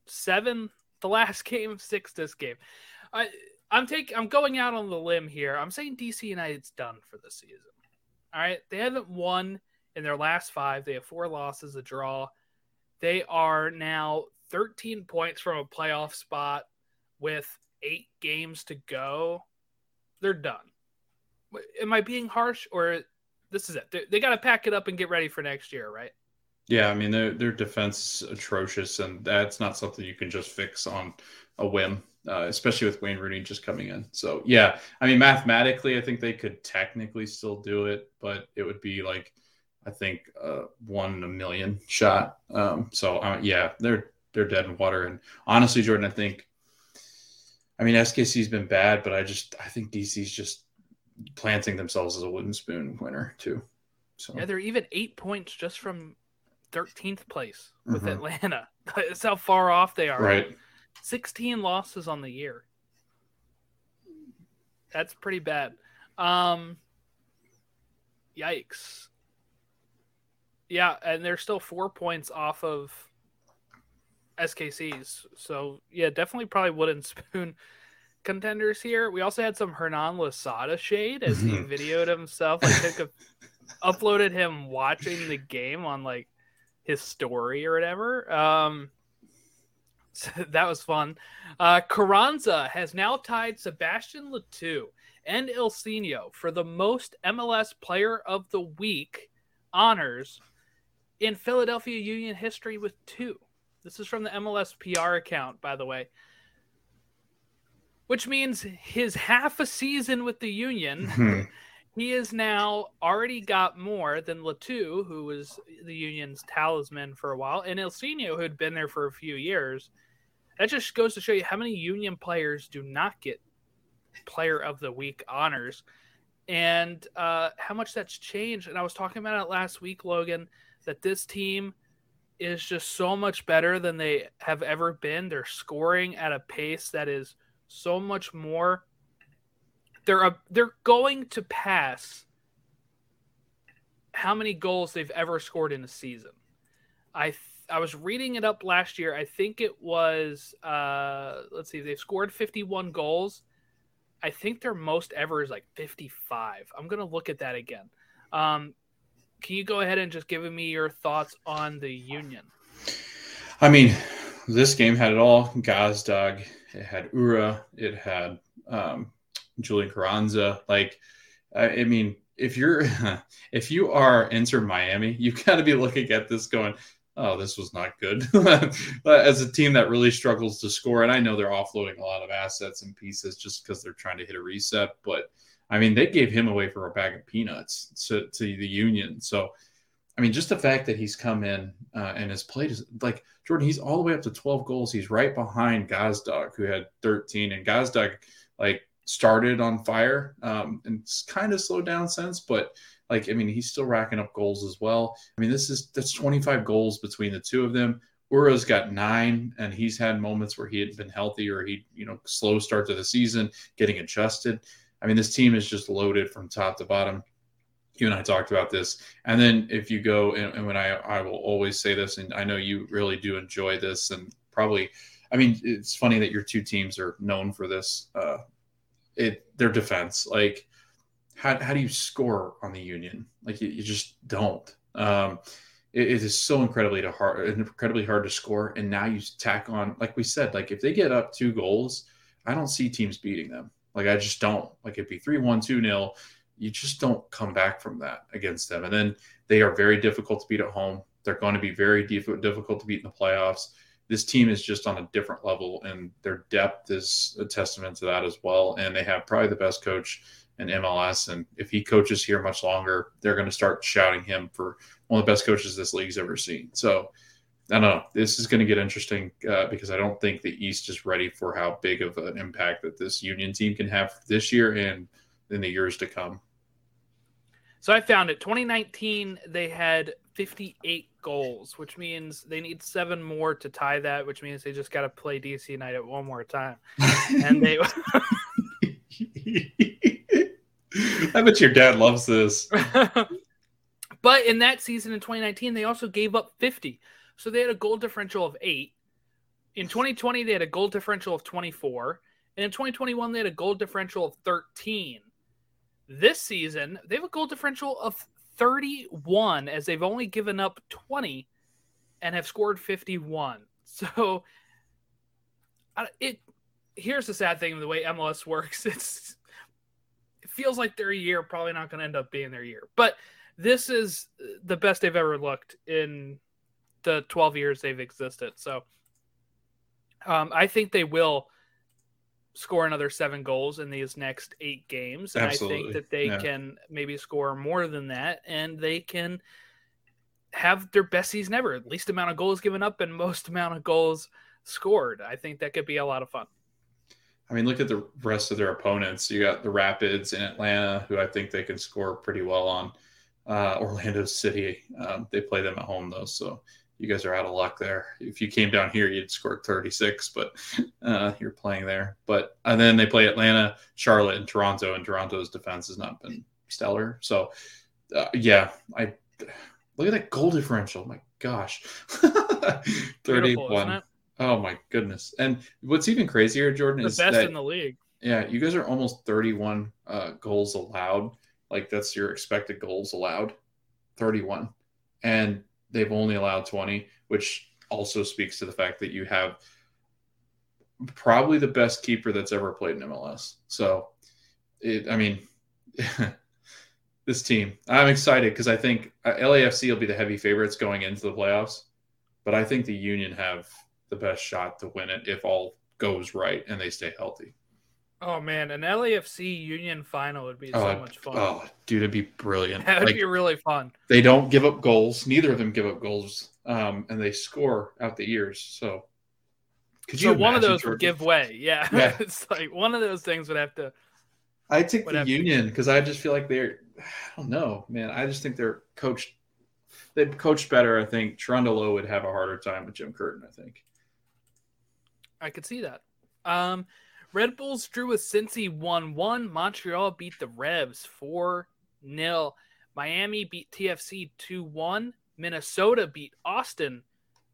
Seven the last game, six this game. I I'm taking I'm going out on the limb here. I'm saying DC United's done for the season. All right. They haven't won in their last five. They have four losses, a draw. They are now 13 points from a playoff spot with eight games to go they're done. Am I being harsh or this is it? They, they got to pack it up and get ready for next year, right? Yeah, I mean their their defense atrocious, and that's not something you can just fix on a whim, uh, especially with Wayne Rooney just coming in. So yeah, I mean mathematically, I think they could technically still do it, but it would be like I think uh, one in a million shot. Um, so uh, yeah, they're they're dead in water. And honestly, Jordan, I think I mean, SKC's been bad, but I just I think DC's just planting themselves as a wooden spoon winner too. So yeah, they're even eight points just from 13th place with mm-hmm. Atlanta. That's how far off they are. Right. 16 losses on the year. That's pretty bad. Um yikes. Yeah, and they're still 4 points off of SKCs. So yeah, definitely probably wooden spoon contenders here. We also had some Hernan Losada shade as he mm-hmm. videoed himself. Like took a, uploaded him watching the game on like his story or whatever. Um so that was fun. Uh Carranza has now tied Sebastian Le Toux and Ilsinho for the most MLS player of the week honors in Philadelphia Union history with two. This is from the MLS PR account, by the way. Which means his half a season with the Union he is now already got more than Le Toux, who was the Union's talisman for a while, and Ilsinho, who had been there for a few years. That just goes to show you how many Union players do not get Player of the Week honors, and uh, how much that's changed. And I was talking about it last week, Logan, that this team is just so much better than they have ever been. They're scoring at a pace that is so much more they're a, they're going to pass how many goals they've ever scored in a season. I th- I was reading it up last year. I think it was uh, let's see, they've scored 51 goals. I think their most ever is like 55. I'm gonna look at that again. Um, can you go ahead and just give me your thoughts on the Union? I mean, this game had it all. Gazdag, it had Uhre, it had um, Julian Carranza. Like, I, mean, if you're if you are Inter Miami, you've got to be looking at this going, oh, this was not good. As a team that really struggles to score, and I know they're offloading a lot of assets and pieces just because they're trying to hit a reset, but I mean, they gave him away for a bag of peanuts to, to the Union. So, I mean, just the fact that he's come in uh, and has played like Jordan, he's all the way up to 12 goals. He's right behind Gazdag, who had 13, and Gazdag, like started on fire um, and it's kind of slowed down since, but like I mean, he's still racking up goals as well. I mean, this is that's 25 goals between the two of them. Uhre's got nine, and he's had moments where he had been healthy or he, you know, slow start to the season, getting adjusted. I mean, this team is just loaded from top to bottom. You and I talked about this, and then if you go and, and when I I will always say this, and I know you really do enjoy this, and probably, I mean, it's funny that your two teams are known for this. Uh, it their defense. Like, how, how do you score on the Union? Like, you, you just don't. Um, it, it is so incredibly to hard, incredibly hard to score. And now you tack on, like we said, like if they get up two goals, I don't see teams beating them. Like I just don't. Like it'd be three one two nil. You just don't come back from that against them. And then they are very difficult to beat at home. They're going to be very difficult to beat in the playoffs this team is just on a different level, and their depth is a testament to that as well. And they have probably the best coach in MLS. And if he coaches here much longer, they're going to start shouting him for one of the best coaches this league's ever seen. So I don't know. This is going to get interesting uh, because I don't think the East is ready for how big of an impact that this Union team can have this year and in the years to come. So I found it. 2019, they had 58 goals, which means they need seven more to tie that, which means they just got to play DC United one more time. and they. I bet your dad loves this. but in that season in 2019, they also gave up 50. So they had a goal differential of eight. In 2020, they had a goal differential of 24. And in 2021, they had a goal differential of 13. This season, they have a goal differential of 31 as they've only given up 20 and have scored 51. So it here's the sad thing the way MLS works. It's it feels like their year probably not going to end up being their year. But this is the best they've ever looked in the 12 years they've existed. So um, I think they will score another seven goals in these next eight games. And Absolutely. I think that they yeah. can maybe score more than that and they can have their best season ever. Least amount of goals given up and most amount of goals scored. I think that could be a lot of fun. I mean, look at the rest of their opponents. You got the Rapids in Atlanta, who I think they can score pretty well on. Uh, Orlando City, um, they play them at home though, so you guys are out of luck there. If you came down here, you'd score 36, but uh, you're playing there. But and then they play Atlanta, Charlotte, and Toronto, and Toronto's defense has not been stellar. So, uh, yeah, I look at that goal differential. My gosh, 31. Oh my goodness! And what's even crazier, Jordan, is the is best that, in the league. Yeah, you guys are almost 31 uh, goals allowed. Like that's your expected goals allowed, 31, and they've only allowed 20, which also speaks to the fact that you have probably the best keeper that's ever played in MLS. So, it, I mean, this team, I'm excited because I think uh, LAFC will be the heavy favorites going into the playoffs, but I think the Union have the best shot to win it if all goes right and they stay healthy. Oh man, an LAFC Union final would be so oh, much fun. Oh, dude, it'd be brilliant. That would like, be really fun. They don't give up goals. Neither of them give up goals, um, and they score out the ears. So, could so one of those Georgia? would give way. Yeah, yeah. it's like one of those things would have to. I take the Union because I just feel like they're. I don't know, man. I just think they're coached. They'd coached better. I think Cherundolo would have a harder time with Jim Curtin. I think. I could see that. Um, Red Bulls drew with Cincy 1 1. Montreal beat the Revs 4 0. Miami beat TFC 2 1. Minnesota beat Austin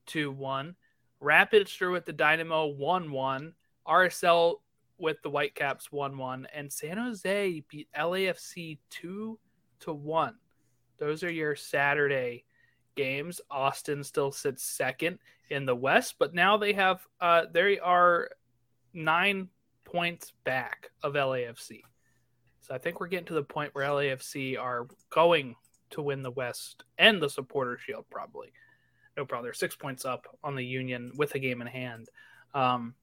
2 1. Rapids drew with the Dynamo 1 1. RSL with the Whitecaps 1 1. And San Jose beat LAFC 2 to 1. Those are your Saturday games. Austin still sits second in the West, but now they have, uh, they are nine points back of LAFC. So I think we're getting to the point where LAFC are going to win the West and the Supporter Shield, probably. No problem. They're six points up on the Union with a game in hand um,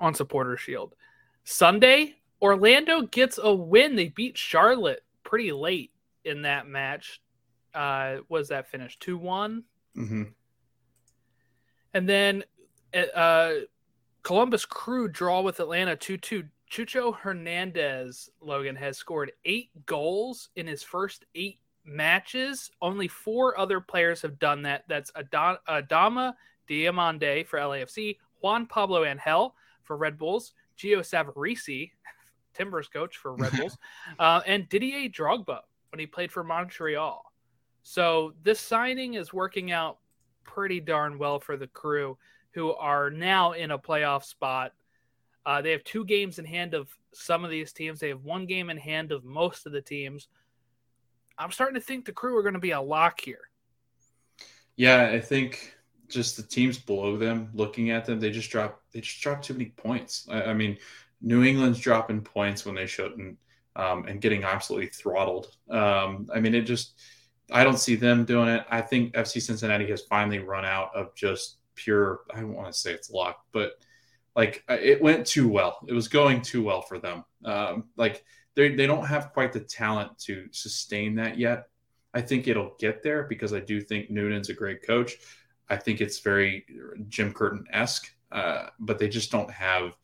on Supporter Shield. Sunday, Orlando gets a win. They beat Charlotte pretty late in that match. Uh, was that finished 2 one mm-hmm. And then uh, Columbus Crew draw with Atlanta 2 2. Chucho Hernandez, Logan, has scored eight goals in his first eight matches. Only four other players have done that. That's Adama Diomande for LAFC, Juan Pablo Angel for Red Bulls, Gio Savarese, Timbers coach for Red Bulls, uh, and Didier Drogba when he played for Montreal. So this signing is working out pretty darn well for the crew who are now in a playoff spot. Uh, they have two games in hand of some of these teams. They have one game in hand of most of the teams. I'm starting to think the crew are going to be a lock here. Yeah, I think just the teams below them, looking at them, they just drop. They just drop too many points. I, I mean, New England's dropping points when they shouldn't, um, and getting absolutely throttled. Um, I mean, it just. I don't see them doing it. I think FC Cincinnati has finally run out of just pure i don't want to say it's luck but like uh, it went too well. It was going too well for them. Um, like they, they don't have quite the talent to sustain that yet. I think it'll get there because i do think noonan's a great coach. I think it's very jim curtin-esque uh, but they just don't have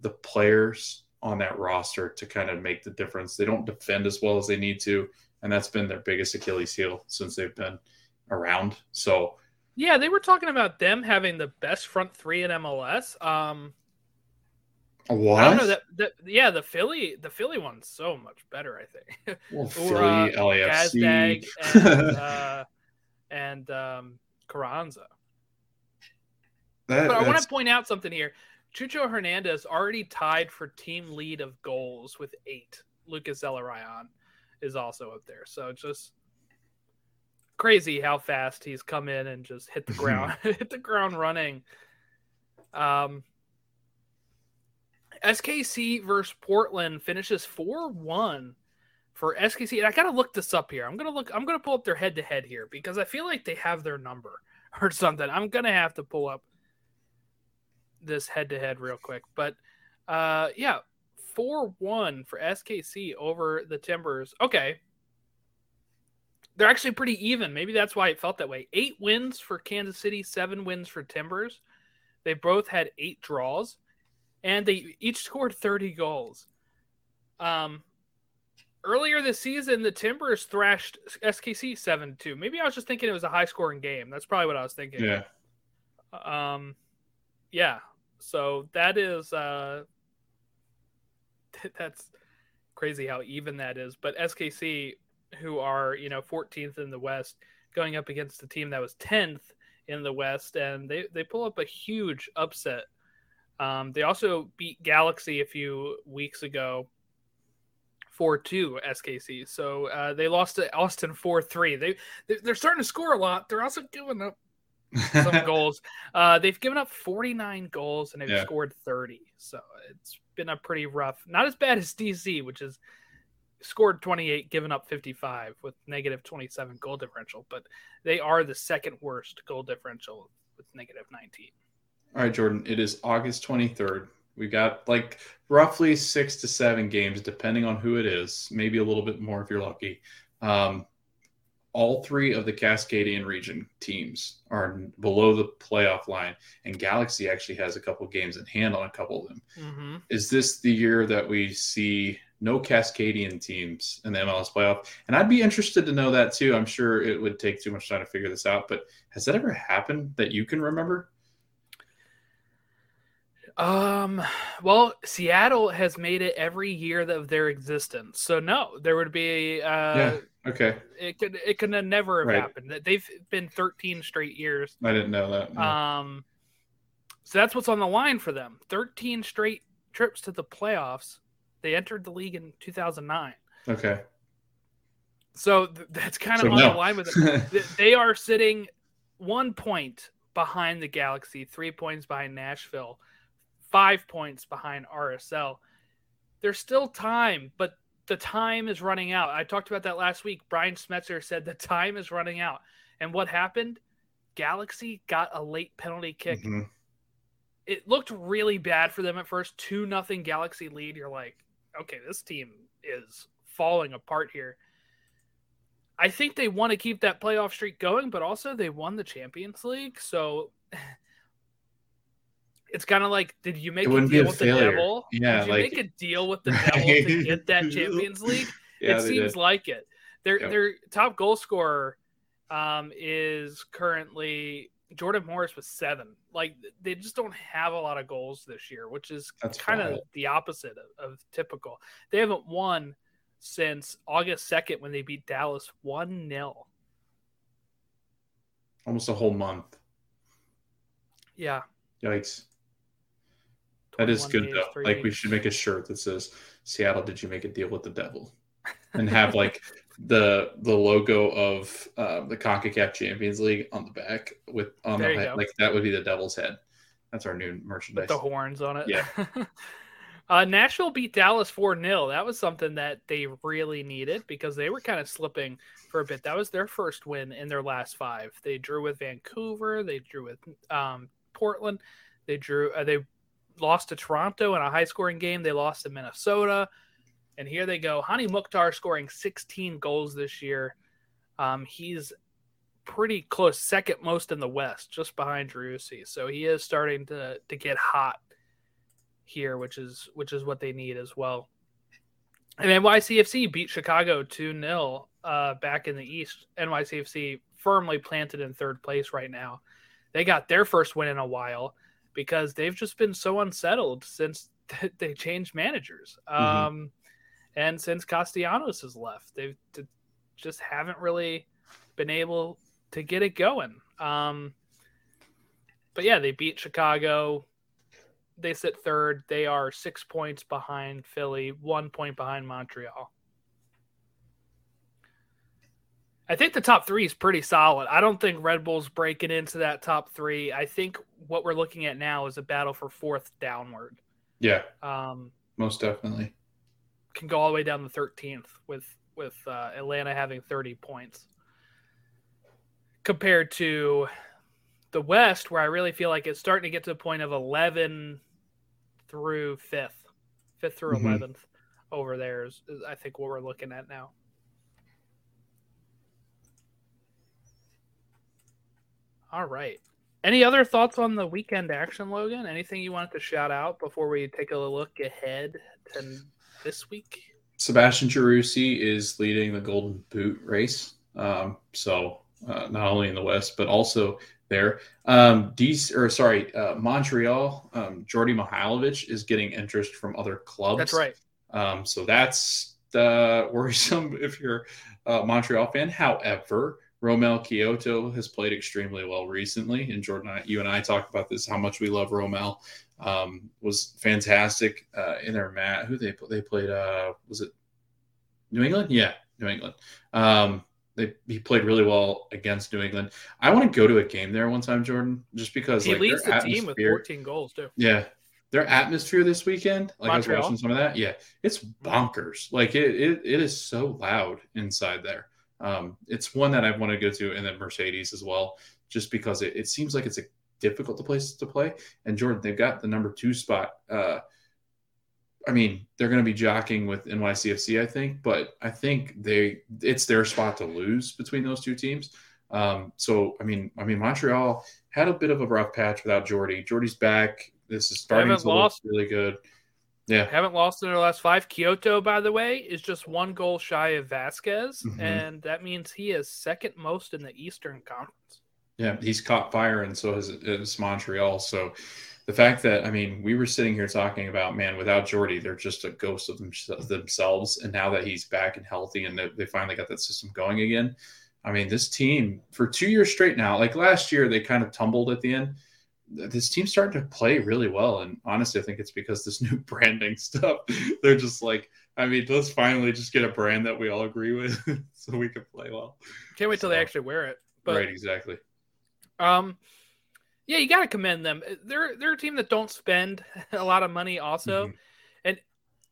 the players on that roster to kind of make the difference. They don't defend as well as they need to and that's been their biggest achilles heel since they've been around. So yeah, they were talking about them having the best front three in MLS. Um, what? I don't know that, that. Yeah, the Philly, the Philly one's so much better. I think. Well, Philly, LAFC, and, uh, and um, Carranza. That, but I want to point out something here. Chucho Hernandez already tied for team lead of goals with eight. Lucas Zelarayan is also up there. So just crazy how fast he's come in and just hit the ground hit the ground running. Um, SKC versus Portland finishes four one for SKC. And I gotta look this up here. I'm gonna look. I'm gonna pull up their head to head here because I feel like they have their number or something. I'm gonna have to pull up this head to head real quick. But uh, yeah, four one for SKC over the Timbers. Okay, they're actually pretty even. Maybe that's why it felt that way. Eight wins for Kansas City, seven wins for Timbers. They both had eight draws, and they each scored 30 goals. Um, earlier this season, the Timbers thrashed SKC 7 2. Maybe I was just thinking it was a high scoring game. That's probably what I was thinking. Yeah. Um, yeah. So that is, uh, that's crazy how even that is. But SKC who are you know 14th in the West, going up against a team that was 10th in the West, and they they pull up a huge upset. Um, they also beat Galaxy a few weeks ago. 4-2 SKC. So uh, they lost to Austin 4-3. They they're starting to score a lot. They're also giving up some goals. Uh, they've given up 49 goals and they've yeah. scored 30. So it's been a pretty rough. Not as bad as DC, which is scored 28, given up 55 with negative 27 goal differential, but they are the second worst goal differential with negative 19. All right, Jordan, it is August 23rd. We've got like roughly six to seven games, depending on who it is, maybe a little bit more if you're lucky. Um, all three of the Cascadian region teams are below the playoff line, and Galaxy actually has a couple games in hand on a couple of them. Mm-hmm. Is this the year that we see no Cascadian teams in the MLS playoff? And I'd be interested to know that too. I'm sure it would take too much time to figure this out, but has that ever happened that you can remember? Um, well, Seattle has made it every year of their existence. So no, there would be uh yeah, okay. It could it could have never have right. happened. They've been 13 straight years. I didn't know that. No. Um so that's what's on the line for them. 13 straight trips to the playoffs. They entered the league in 2009. Okay. So th- that's kind of so on no. the line with it. they are sitting one point behind the Galaxy, three points behind Nashville five points behind RSL. There's still time, but the time is running out. I talked about that last week. Brian Schmetzer said the time is running out. And what happened? Galaxy got a late penalty kick. Mm-hmm. It looked really bad for them at first. 2 nothing Galaxy lead. You're like, okay, this team is falling apart here. I think they want to keep that playoff streak going, but also they won the Champions League. So it's kind of like, did you make a deal with failure. the devil? Yeah, did you like... make a deal with the devil to get that Champions League? Yeah, it seems did. like it. Their yep. their top goal scorer um, is currently Jordan Morris was seven. Like they just don't have a lot of goals this year, which is kind of the opposite of, of, typical. They haven't won since August second when they beat Dallas one 0 Almost a whole month. Yeah. Yikes. That is good though. Like we should make a shirt that says Seattle, did you make a deal with the devil? And have like the the logo of uh, the CONCACAF Champions League on the back with on there the head. like that would be the devil's head. That's our new merchandise. With the horns on it. Yeah. uh, Nashville beat Dallas 4 0. That was something that they really needed because they were kind of slipping for a bit. That was their first win in their last five. They drew with Vancouver, they drew with um, Portland, they drew, uh, they lost to Toronto in a high scoring game. They lost to Minnesota. And here they go. Hani Mukhtar scoring 16 goals this year. Um, he's pretty close, second most in the West, just behind Driussi. So he is starting to to get hot here, which is which is what they need as well. And NYCFC beat Chicago 2 0 uh, back in the East. NYCFC firmly planted in third place right now. They got their first win in a while because they've just been so unsettled since they changed managers. Mm-hmm. Um, and since Castellanos has left, they just haven't really been able to get it going. Um, but yeah, they beat Chicago. They sit third. They are six points behind Philly, one point behind Montreal. I think the top three is pretty solid. I don't think Red Bull's breaking into that top three. I think what we're looking at now is a battle for fourth downward. Yeah. Um, most definitely. Can go all the way down to thirteenth with with uh, Atlanta having thirty points compared to the West, where I really feel like it's starting to get to the point of eleven through fifth, fifth through 11th mm-hmm. over there is, is I think what we're looking at now. All right. Any other thoughts on the weekend action, Logan? Anything you wanted to shout out before we take a look ahead to this week? Sebastian Driussi is leading the Golden Boot race. Um, so uh, not only in the West, but also there. Um, DC, or sorry, uh, Montreal, um, Djordje Mihailovic is getting interest from other clubs. That's right. Um, so that's uh, worrisome if you're a Montreal fan. However, Romell Quioto has played extremely well recently, and Jordan, you and I talked about this how much we love Romell. Um, was fantastic uh, in their mat. Who they they played? Uh, was it New England? Yeah, New England. Um, they, he played really well against New England. I want to go to a game there one time, Jordan, just because he like, leads the team with 14 goals too. Yeah, their atmosphere this weekend, like Montreal. I was watching some of that. Yeah, it's bonkers. Like it, it, it is so loud inside there. Um, it's one that I want to go to, and then Mercedes as well, just because it, it seems like it's a difficult place to play. And Jordan, they've got the number two spot. Uh, I mean, they're going to be jockeying with NYCFC, I think, but I think they it's their spot to lose between those two teams. Um, so I mean, I mean, Montreal had a bit of a rough patch without Jordy. Jordy's back. This is starting to look really good. Yeah, haven't lost in their last five. Quioto, by the way, is just one goal shy of Vazquez, mm-hmm. and that means he is second most in the Eastern Conference. Yeah, he's caught fire, and so has, has Montreal. So the fact that I mean, we were sitting here talking about man, without Jordy, they're just a ghost of them, themselves. And now that he's back and healthy, and they finally got that system going again, I mean, this team for two years straight now. Like last year, they kind of tumbled at the end. This team's starting to play really well, and honestly, I think it's because this new branding stuff. They're just like, I mean, let's finally just get a brand that we all agree with, so we can play well. Can't wait till so, they actually wear it. But, right, exactly. Um, yeah, you got to commend them. They're they're a team that don't spend a lot of money, also, mm-hmm. and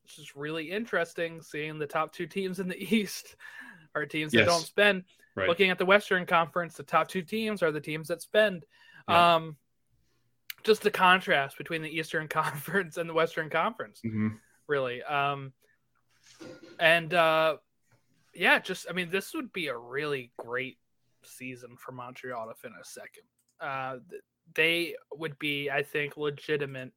it's just really interesting seeing the top two teams in the East are teams yes. that don't spend. Right. Looking at the Western Conference, the top two teams are the teams that spend. Yeah. Um, just the contrast between the Eastern Conference and the Western Conference, mm-hmm. really. Um, and uh, yeah, just I mean, this would be a really great season for Montreal to finish second. Uh, they would be, I think, legitimate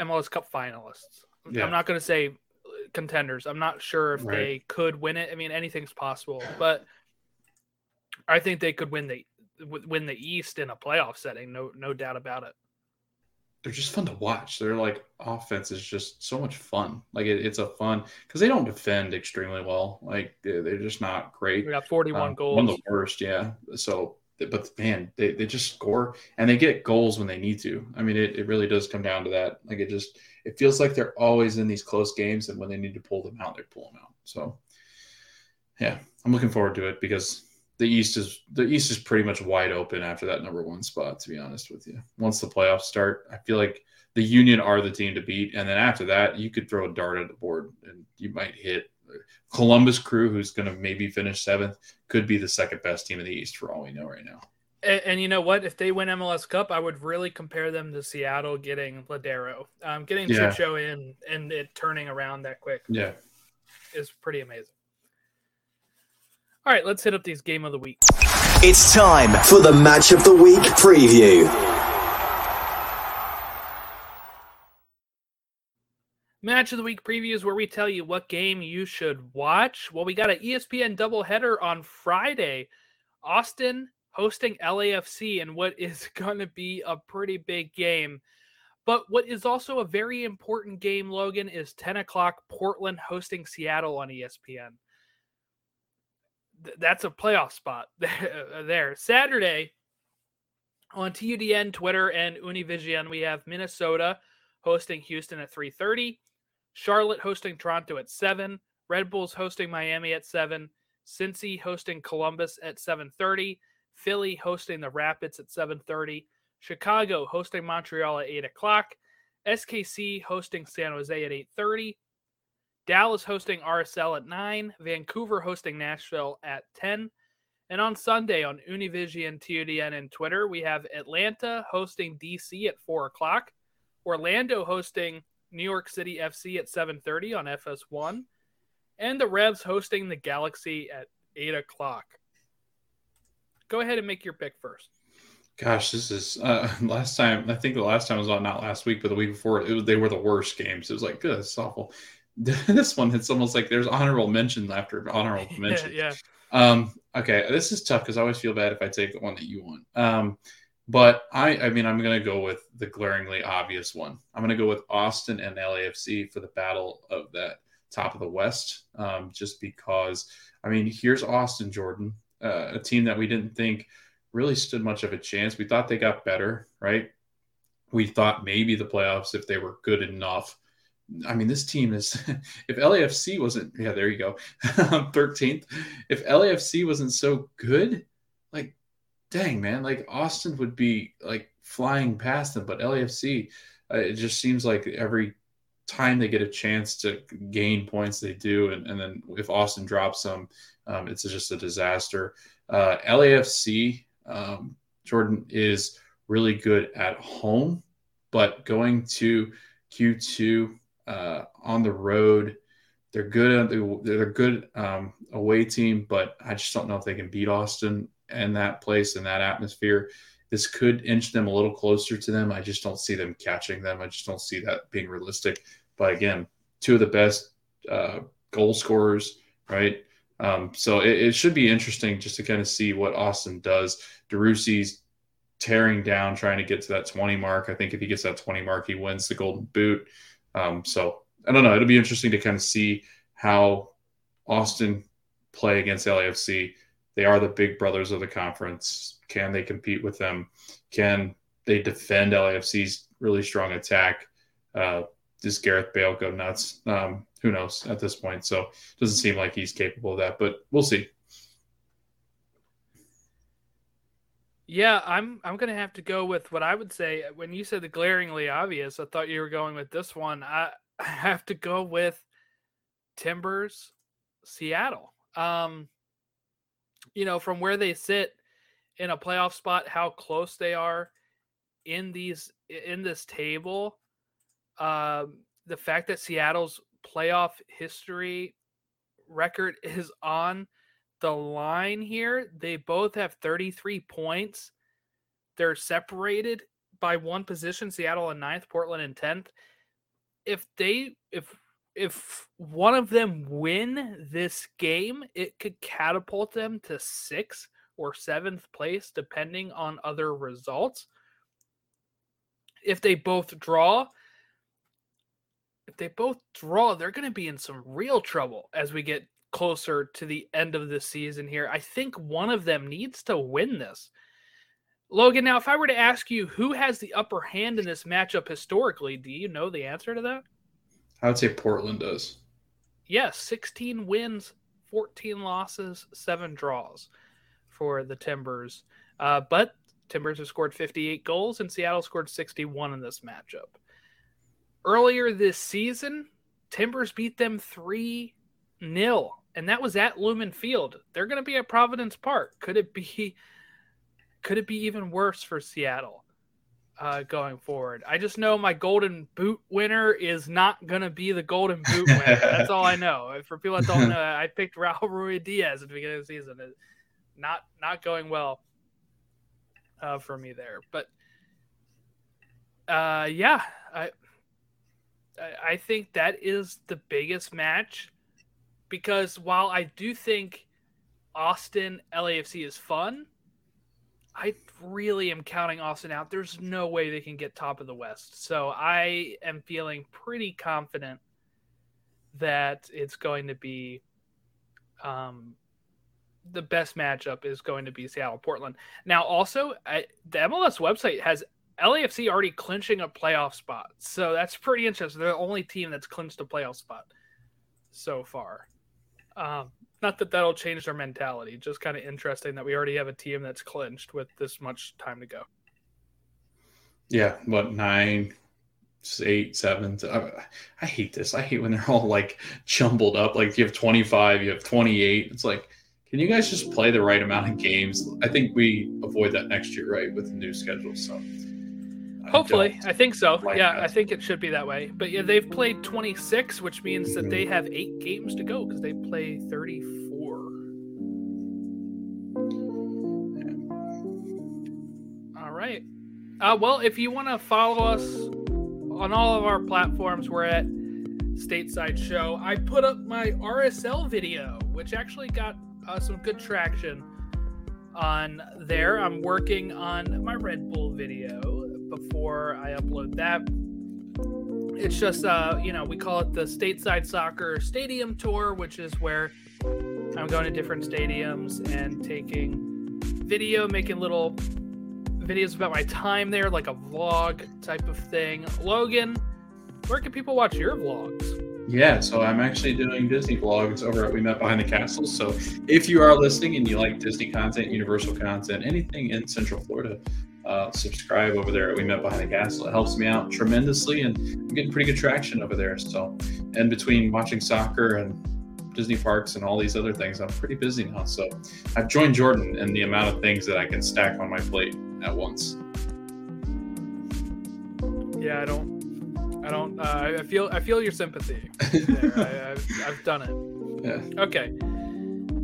MLS Cup finalists. Yeah. I'm not going to say contenders. I'm not sure if right. they could win it. I mean, anything's possible, but I think they could win the win the East in a playoff setting. No, no doubt about it. They're just fun to watch. Their like offense is just so much fun. Like it, it's a fun because they don't defend extremely well. Like they're, they're just not great. We got 41 um, goals. One of the worst, yeah. So but man, they, they just score and they get goals when they need to. I mean, it, it really does come down to that. Like it just it feels like they're always in these close games, and when they need to pull them out, they pull them out. So yeah, I'm looking forward to it because the East is the East is pretty much wide open after that number one spot. To be honest with you, once the playoffs start, I feel like the Union are the team to beat, and then after that, you could throw a dart at the board and you might hit Columbus Crew, who's going to maybe finish seventh, could be the second best team in the East for all we know right now. And, and, you know what? If they win MLS Cup, I would really compare them to Seattle getting Lodeiro, Um, getting yeah. Chucho in and it turning around that quick. Yeah. Is pretty amazing. All right, let's hit up these game of the week. It's time for the match of the week preview. Match of the week previews where we tell you what game you should watch. Well, we got an ESPN doubleheader on Friday. Austin hosting LAFC in what is going to be a pretty big game. But what is also a very important game, Logan, is 10 o'clock Portland hosting Seattle on ESPN. That's a playoff spot there. Saturday on TUDN, Twitter, and Univision, we have Minnesota hosting Houston at 3:30. Charlotte hosting Toronto at 7, Red Bulls hosting Miami at 7, Cincy hosting Columbus at 7:30, Philly hosting the Rapids at 7:30, Chicago hosting Montreal at 8 o'clock, SKC hosting San Jose at 8:30, Dallas hosting RSL at 9, Vancouver hosting Nashville at 10, and on Sunday on Univision, TUDN, and Twitter, we have Atlanta hosting DC at 4 o'clock, Orlando hosting New York City FC at 7:30 on FS1, and the Revs hosting the Galaxy at 8 o'clock. Go ahead and make your pick first. Gosh, this is uh, last time. I think the last time was on not last week, but the week before. It was, they were the worst games. It was like, good, it's awful. this one, it's almost like there's honorable mention after honorable mention. yeah. Um, okay, this is tough because I always feel bad if I take the one that you want. Um, but I, I mean, I'm going to go with the glaringly obvious one. I'm going to go with Austin and LAFC for the battle of that top of the West, um, just because. I mean, here's Austin Jordan, uh, a team that we didn't think really stood much of a chance. We thought they got better, right? We thought maybe the playoffs if they were good enough. I mean, this team is. if LAFC wasn't, yeah, there you go, 13th. If LAFC wasn't so good, like dang man, like Austin would be like flying past them, but LAFC, uh, it just seems like every time they get a chance to gain points, they do, and, and then if Austin drops them, um, it's just a disaster. Uh, LAFC, Um, Jordan is really good at home, but going to Q2 uh, on the road, they're good. They're a good um, away team, but I just don't know if they can beat Austin and that place and that atmosphere. This could inch them a little closer to them. I just don't see them catching them. I just don't see that being realistic. But again, two of the best uh, goal scorers, right? Um, so it, it, should be interesting just to kind of see what Austin does. Driussi's tearing down, trying to get to that 20 mark. I think if he gets that 20 mark, he wins the Golden Boot. Um, so I don't know. It'll be interesting to kind of see how Austin play against LAFC. They are the big brothers of the conference. Can they compete with them? Can they defend LAFC's really strong attack? Uh, does Gareth Bale go nuts? Um, who knows at this point? So it doesn't seem like he's capable of that, but we'll see. Yeah, I'm I'm gonna have to go with what I would say when you said the glaringly obvious. I thought you were going with this one. I, I have to go with Timbers, Seattle. Um, you know, from where they sit in a playoff spot, how close they are in these in this table. Um, the fact that Seattle's playoff history record is on the line here. They both have 33 points. They're separated by one position, Seattle in ninth, Portland in 10th. If they if if one of them win this game, it could catapult them to sixth or seventh place, depending on other results. If they both draw, if they both draw, they're going to be in some real trouble as we get closer to the end of the season here. I think one of them needs to win this. Logan, now, if I were to ask you who has the upper hand in this matchup historically, do you know the answer to that? I would say Portland does. Yes, 16 wins, 14 losses, seven draws for the Timbers. Uh, but Timbers have scored 58 goals, and Seattle scored 61 in this matchup earlier this season, Timbers beat them 3 0, and that was at Lumen Field. They're going to be at Providence Park. Could it be could it be even worse for Seattle uh, going forward? I just know my Golden Boot winner is not going to be the Golden Boot winner. That's all I know. For people that don't know, I picked Raul Ruidíaz at the beginning of the season. Not not going well uh, for me there, but uh, yeah, I I think that is the biggest match because while I do think Austin LAFC is fun, I really am counting Austin out. There's no way they can get top of the West. So I am feeling pretty confident that it's going to be um, the best matchup is going to be Seattle Portland. Now, also, I, the MLS website has LAFC already clinching a playoff spot. So that's pretty interesting. They're the only team that's clinched a playoff spot so far. Um, not that that'll change their mentality. Just kind of interesting that we already have a team that's clinched with this much time to go. Yeah, what nine, eight, seven. I, I hate this. I hate when they're all like jumbled up. Like you have twenty five, you have twenty eight. It's like, can you guys just play the right amount of games? I think we avoid that next year, right, with the new schedule. So Hopefully, I think so. Like yeah, that. I think it should be that way. But yeah, they've played 26, which means that they have eight games to go because they play 34. All right. Uh, well, if you want to follow us on all of our platforms, we're at Stateside Show. I put up my RSL video, which actually got uh, some good traction on there. I'm working on my Red Bull video before I upload that. It's just, uh, you know, we call it the Stateside Soccer Stadium Tour, which is where I'm going to different stadiums and taking video, making little videos about my time there, like a vlog type of thing. Logan, where can people watch your vlogs? Yeah, so I'm actually doing Disney vlogs over at We Met Behind the Castle. So if you are listening and you like Disney content, Universal content, anything in Central Florida, uh, subscribe over there at We Met Behind the Castle. It helps me out tremendously, and I'm getting pretty good traction over there. So, and between watching soccer and Disney parks and all these other things. I'm pretty busy now, so I've joined Jordan in the amount of things that I can stack on my plate at once. Yeah, I don't, I don't. Uh, I feel, I feel your sympathy. I, have I've done it. Yeah. Okay.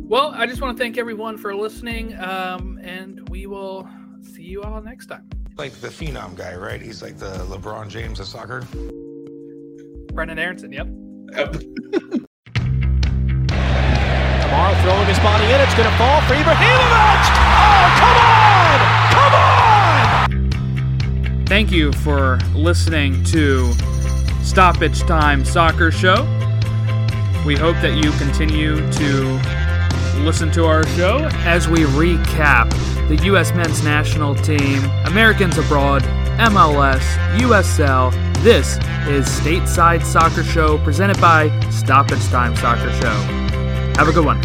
Well, I just want to thank everyone for listening, um, and we will see you all next time. Like the phenom guy, right? He's like the LeBron James of soccer. Brenden Aaronson. Yep. Yep. Kamara throwing his body in. It's going to fall for Ibrahimovic. Oh, come on! Come on! Thank you for listening to Stoppage Time Soccer Show. We hope that you continue to listen to our show as we recap the U.S. men's national team, Americans abroad, MLS, USL. This is Stateside Soccer Show presented by Stoppage Time Soccer Show. Have a good one.